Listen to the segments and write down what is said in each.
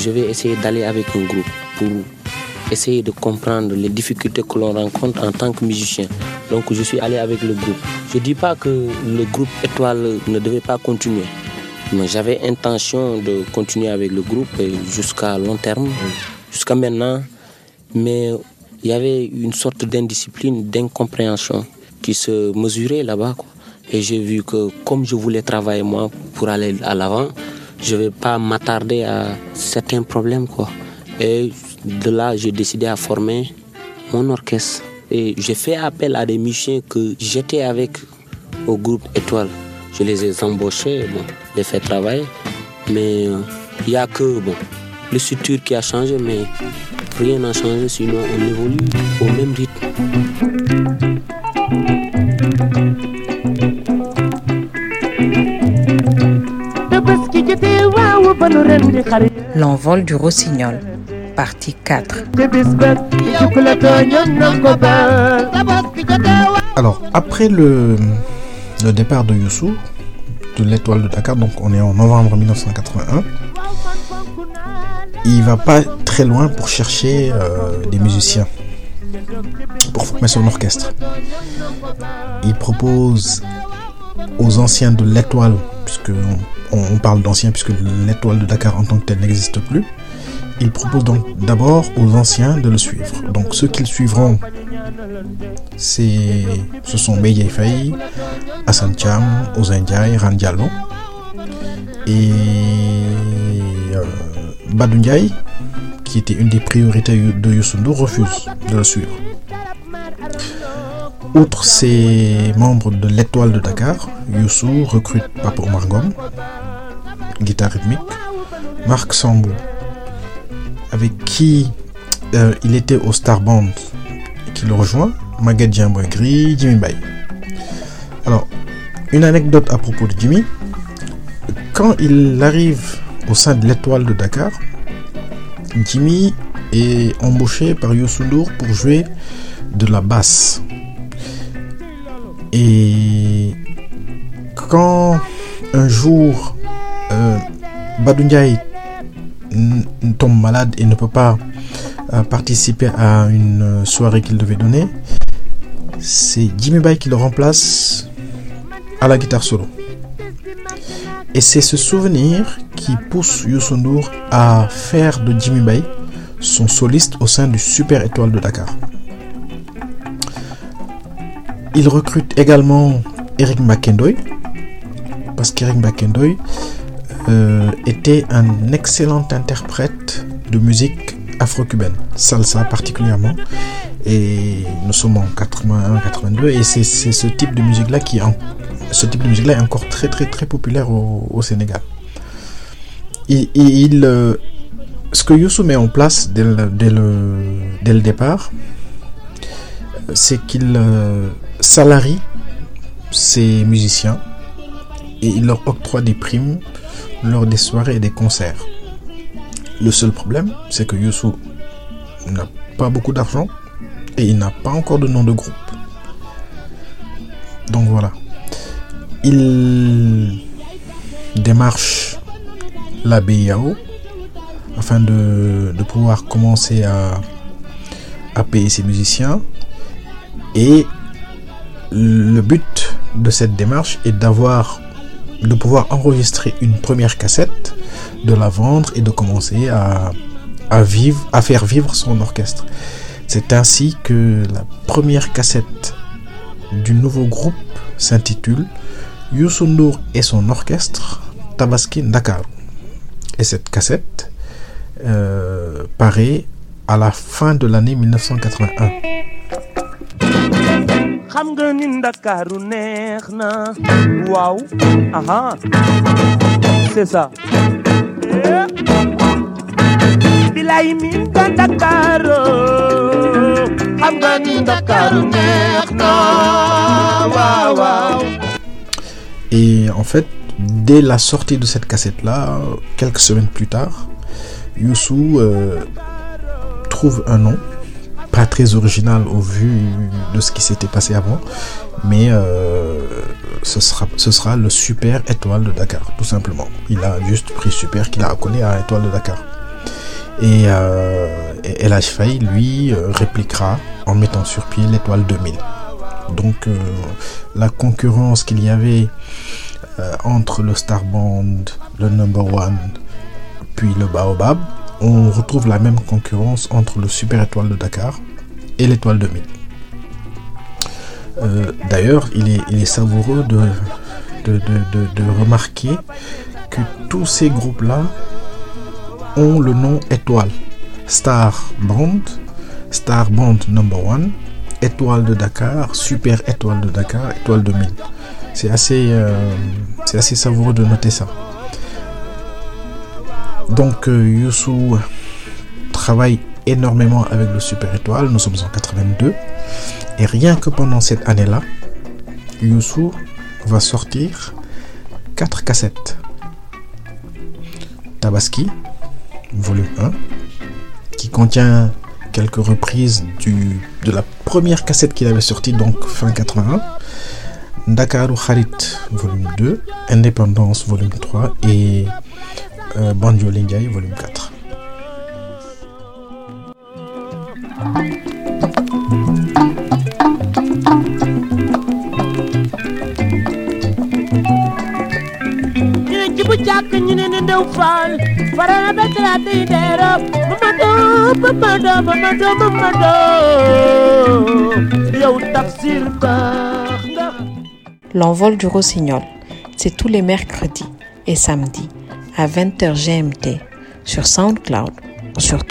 je vais essayer d'aller avec un groupe pour essayer de comprendre les difficultés que l'on rencontre en tant que musicien. Donc je suis allé avec le groupe. Je ne dis pas que le groupe Étoile ne devait pas continuer. Mais j'avais intention de continuer avec le groupe jusqu'à long terme, jusqu'à maintenant. Mais il y avait une sorte d'indiscipline, d'incompréhension qui se mesurait là-bas. Et j'ai vu que comme je voulais travailler moi pour aller à l'avant, je ne vais pas m'attarder à certains problèmes. Quoi. Et de là, j'ai décidé à former mon orchestre. Et j'ai fait appel à des musiciens que j'étais avec au groupe Étoile. Je les ai embauchés, bon, les fait travailler. Mais il n'y a que bon, le structure qui a changé, mais rien n'a changé, sinon on évolue au même rythme. L'envol du rossignol, partie 4. Alors, après le, le départ de Youssou, de l'étoile de Dakar, donc on est en novembre 1981, il va pas très loin pour chercher euh, des musiciens pour former son orchestre. Il propose aux anciens de l'étoile, puisque on parle d'anciens, puisque l'étoile de Dakar en tant que telle n'existe plus, il propose donc d'abord aux anciens de le suivre. Donc ceux qui le suivront, ce sont Beye Faye, Hassan Cham, Ozen Ndiaye, Ran Diallo et euh, qui était une des priorités de Youssou Ndour, refuse de le suivre. Outre ces membres de l'étoile de Dakar, Youssou recrute Papa Omar Ngom, guitare rythmique, Marc Sambou, avec qui euh, il était au Star Band, qui le rejoint, Maguette Gris, Jimmy Bay. Alors, une anecdote à propos de Jimmy. Quand il arrive au sein de l'étoile de Dakar, Jimmy est embauché par Youssou Ndour pour jouer de la basse. Et quand un jour euh, tombe malade et ne peut pas euh, participer à une soirée qu'il devait donner, c'est Jimmy Bay qui le remplace à la guitare solo. Et c'est ce souvenir qui pousse Youssou à faire de Jimmy Bay son soliste au sein du Super Étoile de Dakar. Il recrute également Eric McKendoy parce qu'Eric McKendoy euh, était un excellent interprète de musique afro-cubaine, salsa particulièrement. Et nous sommes en 81-82 et c'est ce type de musique là qui est encore très très très populaire au, Sénégal. Il, euh, ce que Youssou met en place dès le départ, c'est qu'il euh, salarie ses musiciens et il leur octroie des primes lors des soirées et des concerts. Le seul problème, c'est que Youssou n'a pas beaucoup d'argent et il n'a pas encore de nom de groupe. Donc voilà. Il démarche la BIAO afin de, pouvoir commencer à payer ses musiciens. Et le but de cette démarche est d'avoir de pouvoir enregistrer une première cassette, de la vendre et de commencer à, à vivre, à faire vivre son orchestre. C'est ainsi que la première cassette du nouveau groupe s'intitule Youssou Ndour et son orchestre Tabaski Dakar. Et cette cassette euh, paraît à la fin de l'année 1981. C'est ça. Et en fait, dès la sortie de cette cassette-là, quelques semaines plus tard, Youssou euh, trouve un nom, pas très original au vu de ce qui s'était passé avant, mais euh, ce, sera, le Super Étoile de Dakar, tout simplement. Il a juste pris Super qu'il a accolé à Étoile de Dakar. Et, euh, lui, euh, répliquera en mettant sur pied l'étoile 2000. Donc euh, la concurrence qu'il y avait entre le Star Band, le Number One, puis le Baobab, on retrouve la même concurrence entre le Super Étoile de Dakar et l'étoile 2000. Euh, D'ailleurs, il est, savoureux de, de, de, de- de remarquer que tous ces groupes-là ont le nom étoile. Star Band, Star Band Number One, Étoile de Dakar, Super Étoile de Dakar, Étoile 2000. C'est assez, euh, c'est assez savoureux de noter ça. Donc euh, Youssou travaille énormément avec le Super Étoile. Nous sommes en 82 et rien que pendant cette année-là, Youssou va sortir quatre cassettes. Tabaski, volume 1, qui contient quelques reprises du, de la première cassette qu'il avait sortie, donc fin 81. Dakaru Harit, volume 2, Indépendance, volume 3 et euh, Banjo volume 4. ñu ne ci bu jàkk ñu ne ne ndew faal farana ba traate yi deerop Mamadou Mamadou Mamadou Mamadou yow tafsir baax nga L'envol du rossignol, c'est tous les mercredis et samedis à 20h GMT sur SoundCloud ou sur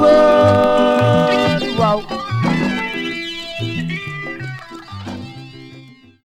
waaw